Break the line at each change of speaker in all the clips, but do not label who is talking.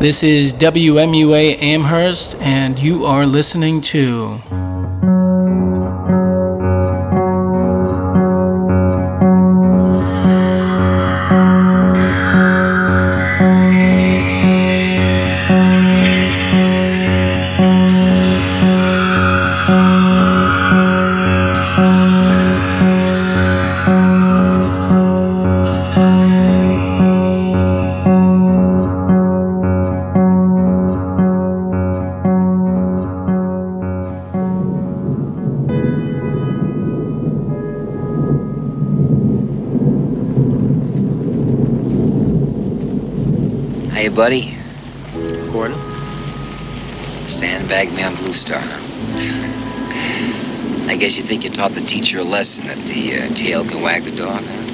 This is WMUA Amherst, and you are listening to.
I guess you think you taught the teacher a lesson that the uh, tail can wag the dog, huh?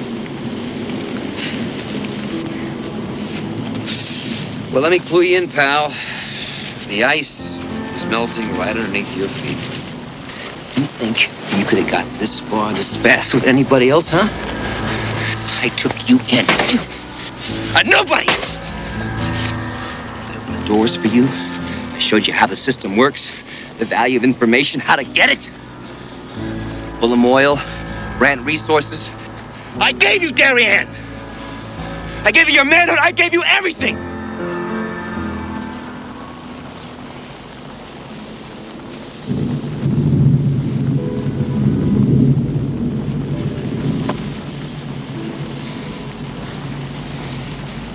Well, let me clue you in, pal. The ice is melting right underneath your feet. You think you could have got this far this fast with anybody else, huh? I took you in. Uh, nobody! I opened the doors for you. I showed you how the system works, the value of information, how to get it. Full of oil, ran resources. I gave you Darien. I gave you your manhood. I gave you everything.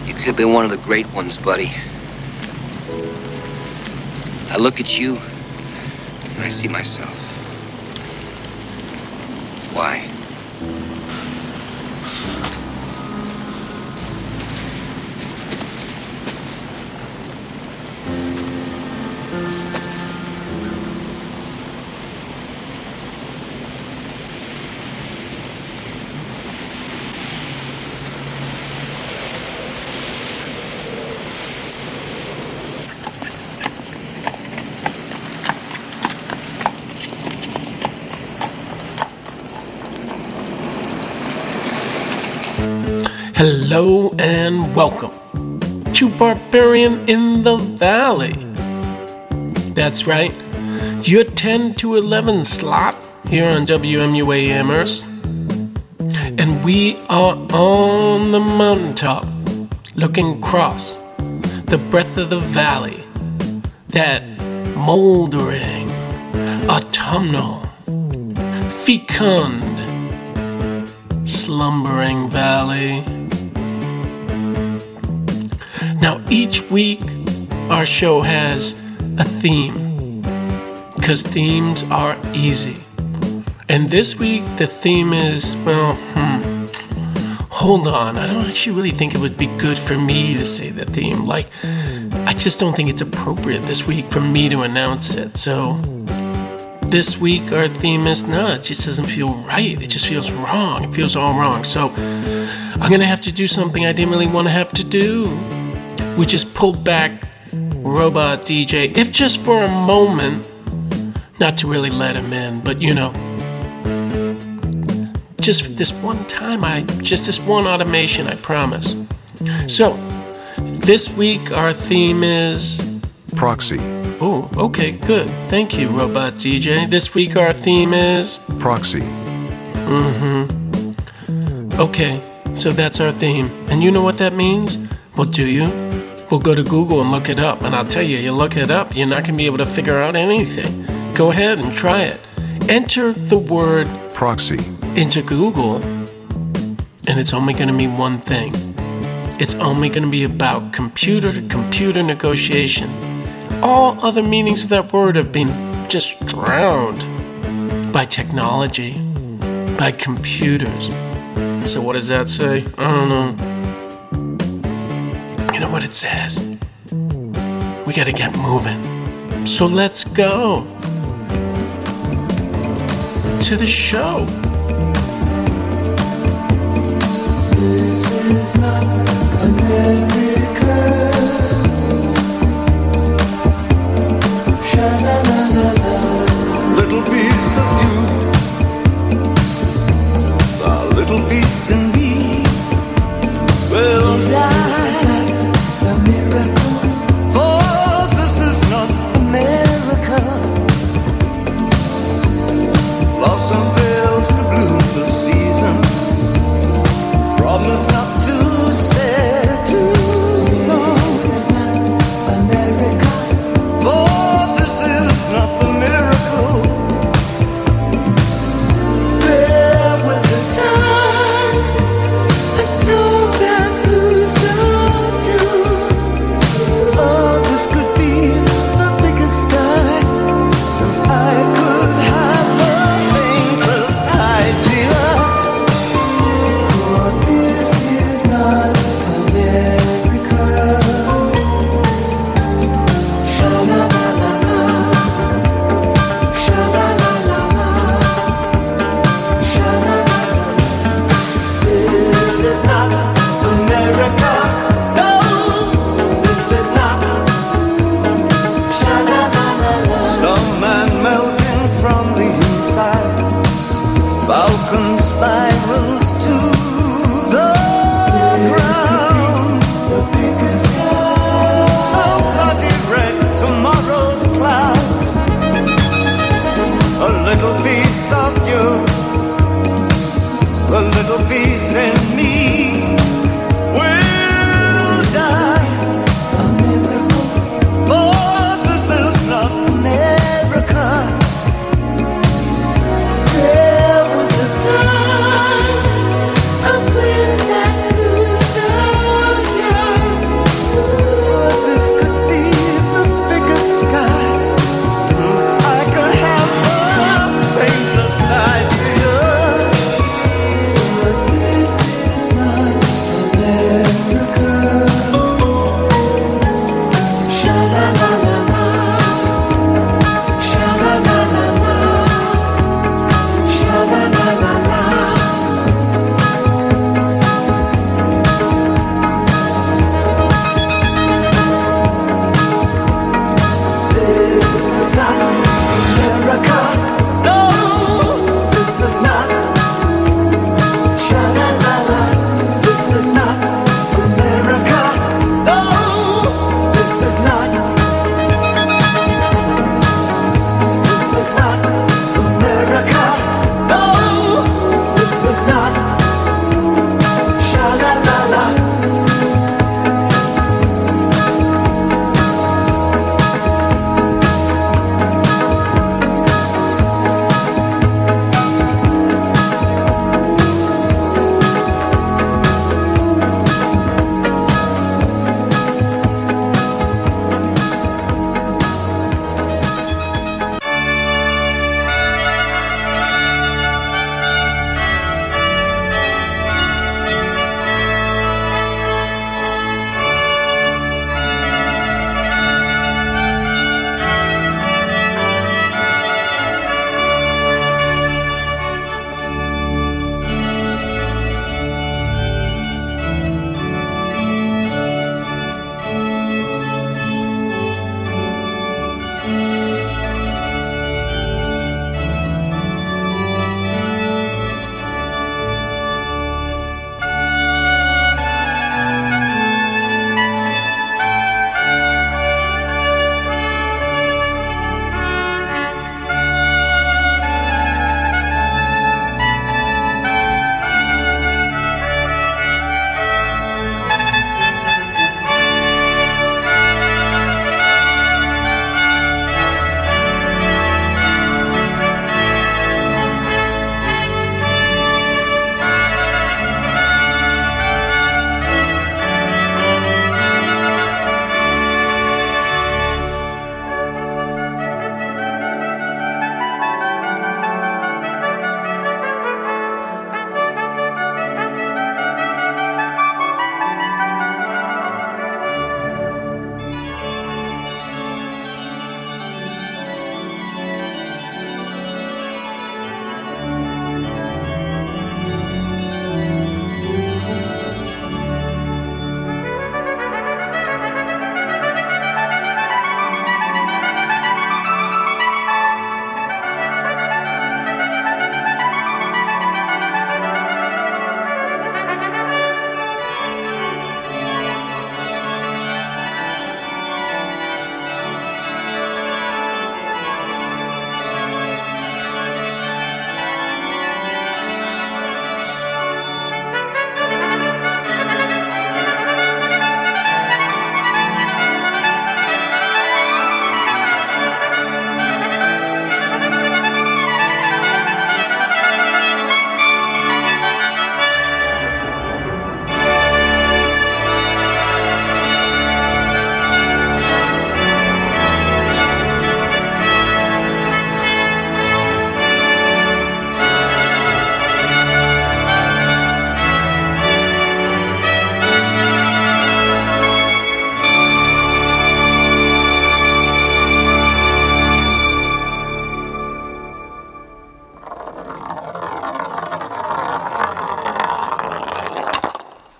You could have been one of the great ones, buddy. I look at you and I see myself. Why?
And welcome to Barbarian in the Valley. That's right, your 10 to 11 slot here on WMUA Amherst. And we are on the mountaintop looking across the breadth of the valley, that moldering, autumnal, fecund, slumbering valley. Now, each week, our show has a theme because themes are easy. And this week, the theme is well, hmm, hold on. I don't actually really think it would be good for me to say the theme. Like, I just don't think it's appropriate this week for me to announce it. So, this week our theme is no, it just doesn't feel right. It just feels wrong. It feels all wrong. So I'm gonna have to do something I didn't really want to have to do, which is pull back Robot DJ, if just for a moment, not to really let him in, but you know, just this one time, I just this one automation, I promise. So this week our theme is
Proxy.
Oh, okay, good. Thank you, Robot DJ. This week our theme is.
Proxy.
Mm-hmm. Okay, so that's our theme. And you know what that means? Well, do you? We'll go to Google and look it up. And I'll tell you, you look it up, you're not going to be able to figure out anything. Go ahead and try it. Enter the word
Proxy.
into Google, and it's only going to mean one thing. It's only going to be about computer to computer negotiation. All other meanings of that word have been just drowned by technology, by computers. So, what does that say? I don't know. You know what it says? We gotta get moving. So, let's go to the show.
This is not America. Little piece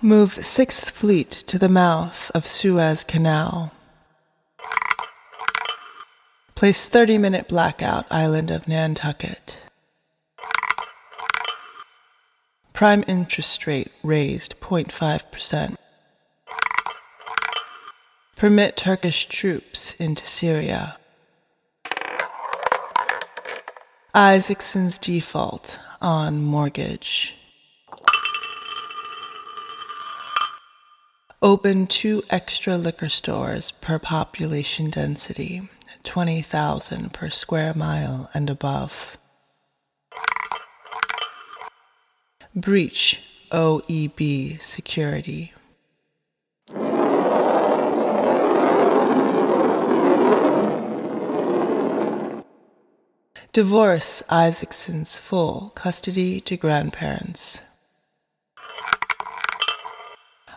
Move 6th Fleet to the mouth of Suez Canal. Place 30 minute blackout island of Nantucket. Prime interest rate raised 0.5%. Permit Turkish troops into Syria. Isaacson's default on mortgage. Open two extra liquor stores per population density, 20,000 per square mile and above. Breach OEB security. Divorce Isaacson's full custody to grandparents.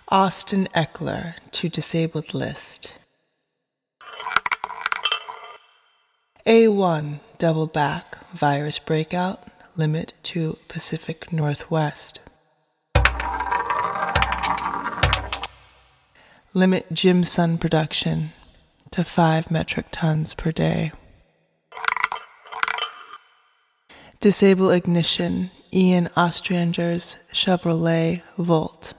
Austin Ekeler to disabled list. A1 double back virus breakout limit to Pacific Northwest. Limit Jim Sun production to 5 metric tons per day. Disable ignition Ian Ostrander's Chevrolet Volt.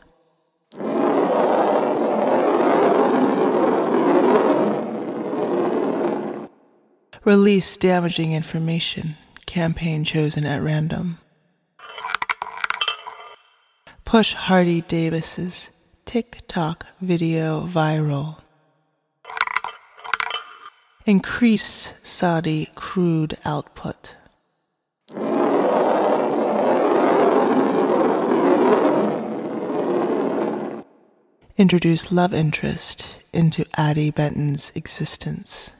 Release damaging information. Campaign chosen at random. Push Hardy Davis's TikTok video viral. Increase Saudi crude output. Introduce love interest into Addie Benton's existence.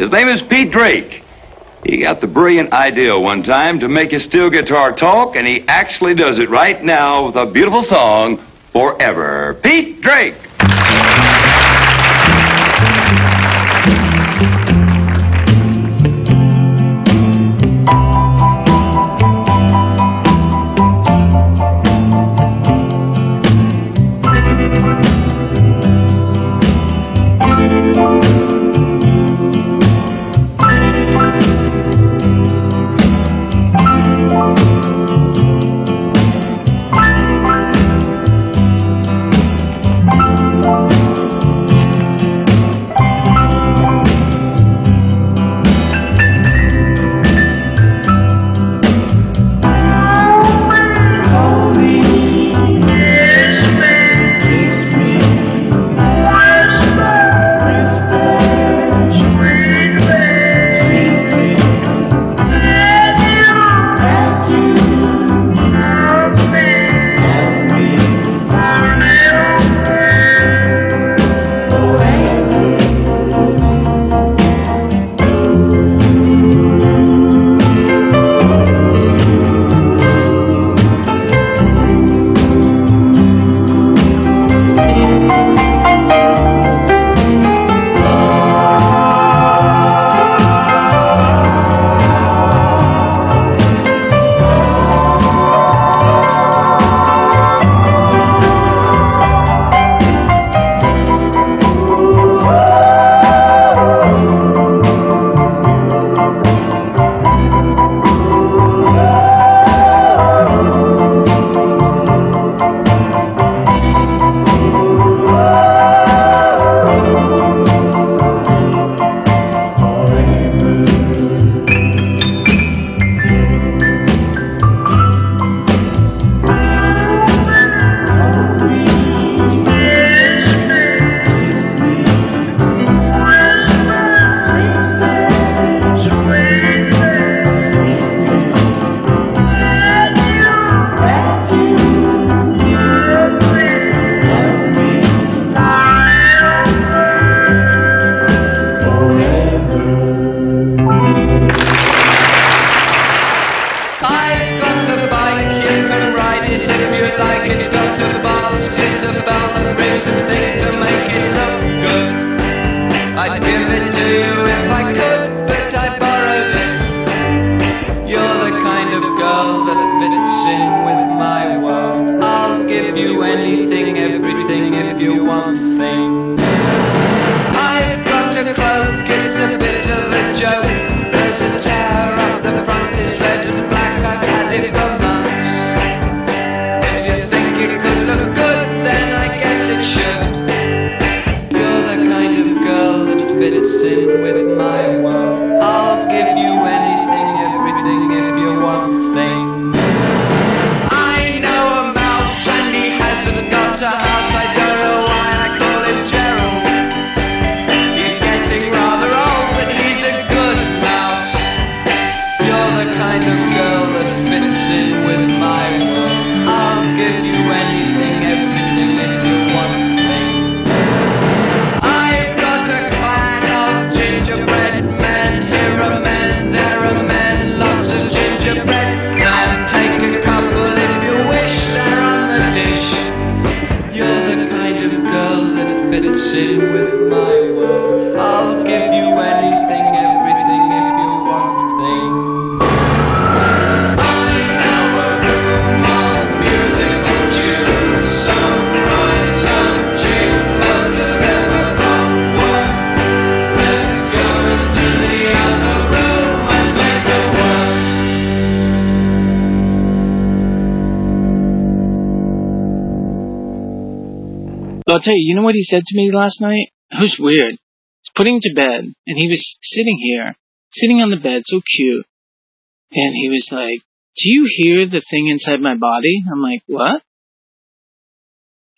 His name is Pete Drake. He got the brilliant idea one time to make his steel guitar talk, and he actually does it right now with a beautiful song, Forever. Pete Drake.
But I'll
tell you, you know what he said to me last night? It was weird. He's putting to bed, and he was sitting here, sitting on the bed, so cute. And he was like, Do you hear the thing inside my body? I'm like, What?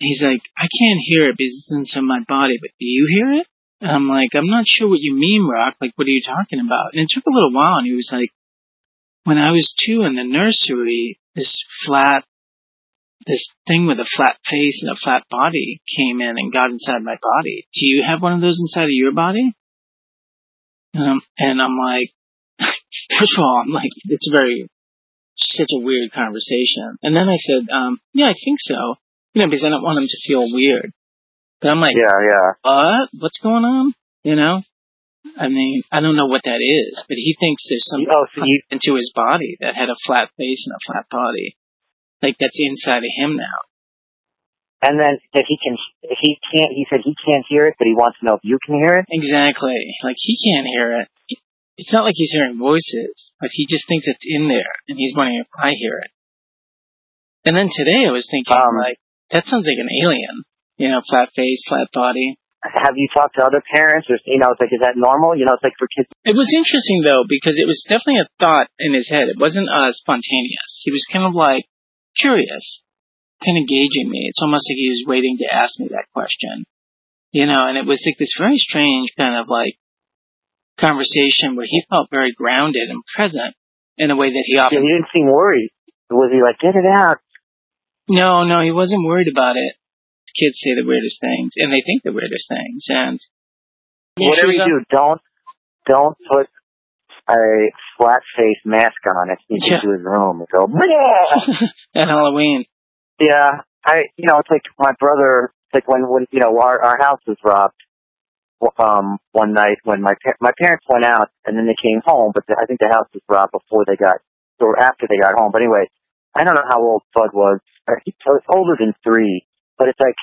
He's like, I can't hear it because it's inside my body, but do you hear it? And I'm like, I'm not sure what you mean, Rock. Like, what are you talking about? And it took a little while, and he was like, When I was two in the nursery, this flat this thing with a flat face and a flat body came in and got inside my body. Do you have one of those inside of your body? And I'm, and I'm like, first of all, I'm like, it's very, such a weird conversation. And then I said, um, yeah, I think so. You know, because I don't want him to feel weird. But I'm like,
Yeah, yeah.
what? What's going on? You know? I mean, I don't know what that is, but he thinks there's something
Oh, so you,
into his body that had a flat face and a flat body. Like that's inside of him now.
and then if he can, if he can't, he said he can't hear it, but he wants to know if you can hear it.
Exactly. Like he can't hear it. It's not like he's hearing voices, but he just thinks it's in there, and he's wondering if I hear it. And then today I was thinking,
Um,
like, that sounds like an alien. You know, flat face, flat body.
Have you talked to other parents, or you know, it's like, is that normal? You know, it's like for kids.
It was interesting though because it was definitely a thought in his head. It wasn't uh, spontaneous. He was kind of like curious, kind of gauging me. It's almost like he was waiting to ask me that question, you know. And it was like this very strange kind of like conversation where he felt very grounded and present in a way that he often.
Yeah, he didn't seem worried. Was he like, get it out?
No, no, he wasn't worried about it. Kids say the weirdest things, and they think the weirdest things, and
Whatever you do, don't don't put a flat face mask on and sneak
Yeah.
into his room and go.
At Halloween.
yeah, I you know, it's like my brother. It's like when when you know our our house was robbed. Um, one night when my pa- my parents went out and then they came home, but the, I think the house was robbed before they got or after they got home. But anyway, I don't know how old Bud was. Uh, He was older than three, but it's like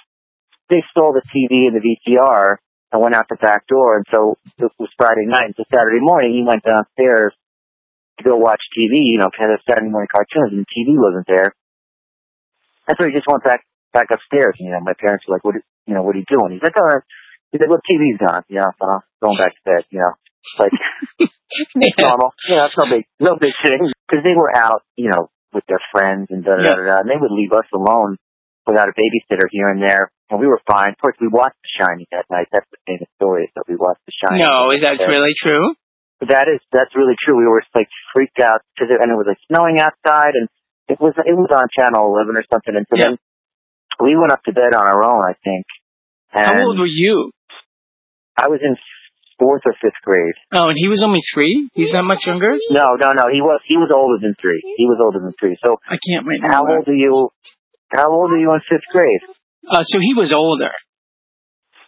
they stole the TV and the VCR and went out the back door. And so it was Friday night. And so Saturday morning, he went downstairs to go watch TV, you know, kind of Saturday morning cartoons, and TV wasn't there. And so he just went back back upstairs. You know, my parents were like, "What? are- You know, what are you doing?" He's like, "Oh, he's like, well, TV's gone. You know, so I'm going back to bed. You know, like it's normal. You know, it's no big, no big thing." Because they were out, you know, with their friends and da da da da, and they would leave us alone without a babysitter here and there, and we were fine. Of course, we watched The Shining that night. That's the famous story is that we watched The Shining.
No, is that
Yeah.
really true?
That is that's really true. We were like freaked out because it, and it was like snowing outside, and it was it was on channel eleven or something. And so
Yeah.
then we went up to bed on our own, I think. And
How old were you?
I was in fourth or fifth grade.
Oh, and he was only three? He's that much younger?
No, no, no. He was he was older than three. He was older than three. So
I can't wait.
how old are you? How old are you in fifth grade?
Uh, so he was older.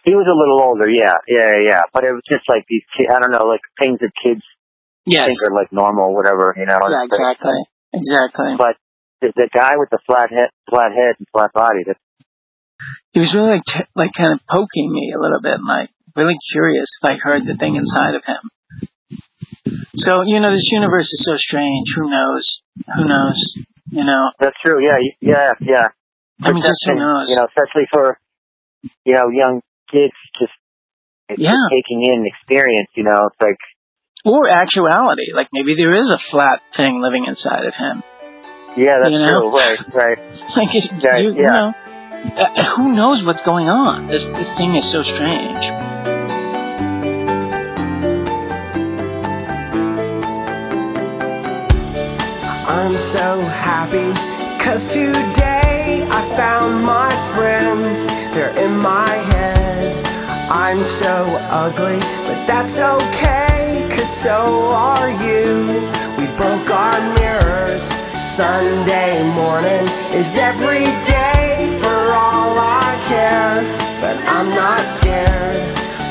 He was a little older, yeah, yeah, yeah. But it was just like these, ki- I don't know, like things that kids
Yes.
think are like normal, whatever, you know.
Yeah, exactly. Exactly.
But the, the guy with the flat head, flat head and flat body, that
he was really like, t- like kind of poking me a little bit, and like really curious if I heard the thing inside of him. So you know, this universe is so strange. Who knows? Who knows? You know.
That's true. Yeah, yeah, yeah.
I mean, just who knows?
You know, especially for you know young kids, just it's
Yeah.
just taking in experience. You know, it's like
or actuality. Like maybe there is a flat thing living inside of him.
yeah, that's
You know?
true. Right, right.
Like it,
Yeah,
you, you
yeah.
know, uh, who knows what's going on? This, this thing is so strange.
I'm so happy cause today I found my friends. They're in my head. I'm so ugly, but that's okay cause so are you. We broke our mirrors. Sunday morning is every day for all I care. But I'm not scared.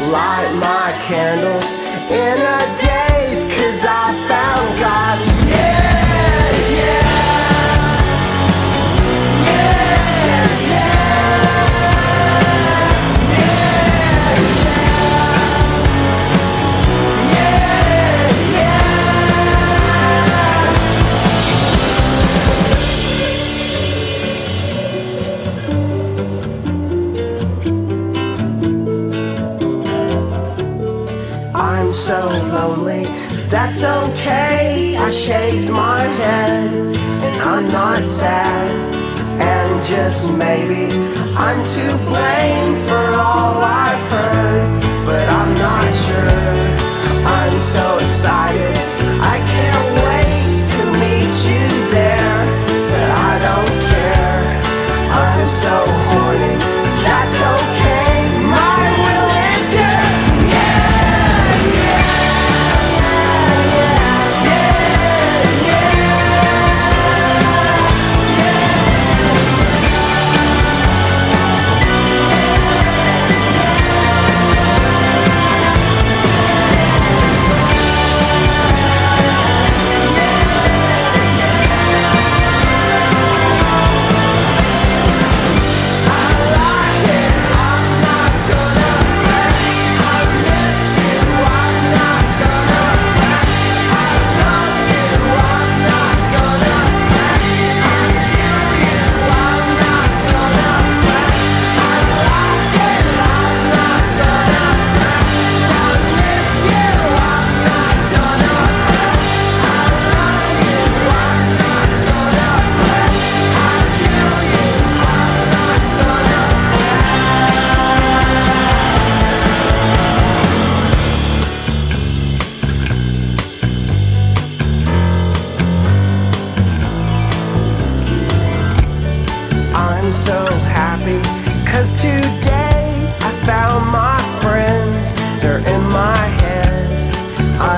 Light my candles in a daze cause I found God. So lonely, that's okay. I shaved my head, and I'm not sad. And just maybe I'm to blame for all I've heard, but I'm not sure. I'm so excited, I can't wait to meet you there, but I don't care. I'm so horny,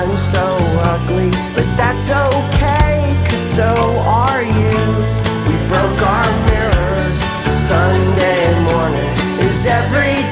I'm so ugly, but that's okay, cause so are you. We broke our mirrors. Sunday morning is every